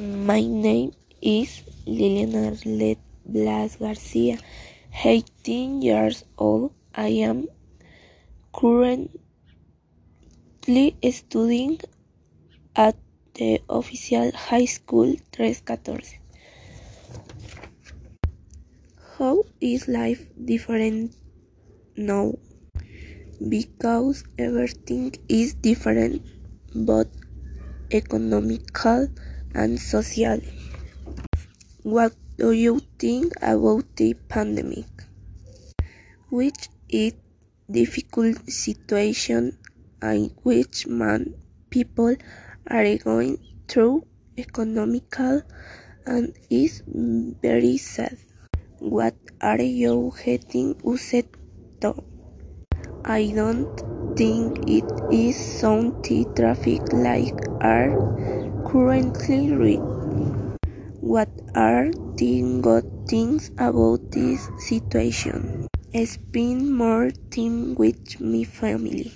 My name is Lilian Arlet Blas Garcia, 18 years old. I am currently studying at the official high school Tres Catorce. How is life different now? Because everything is different, both economical and socially. What do you think about the pandemic? Which is difficult situation in which man people are going through economical and is very sad. What are you getting used to? I don't think it is something traffic like are currently read. What are the good things about this situation? Spend more time with my family.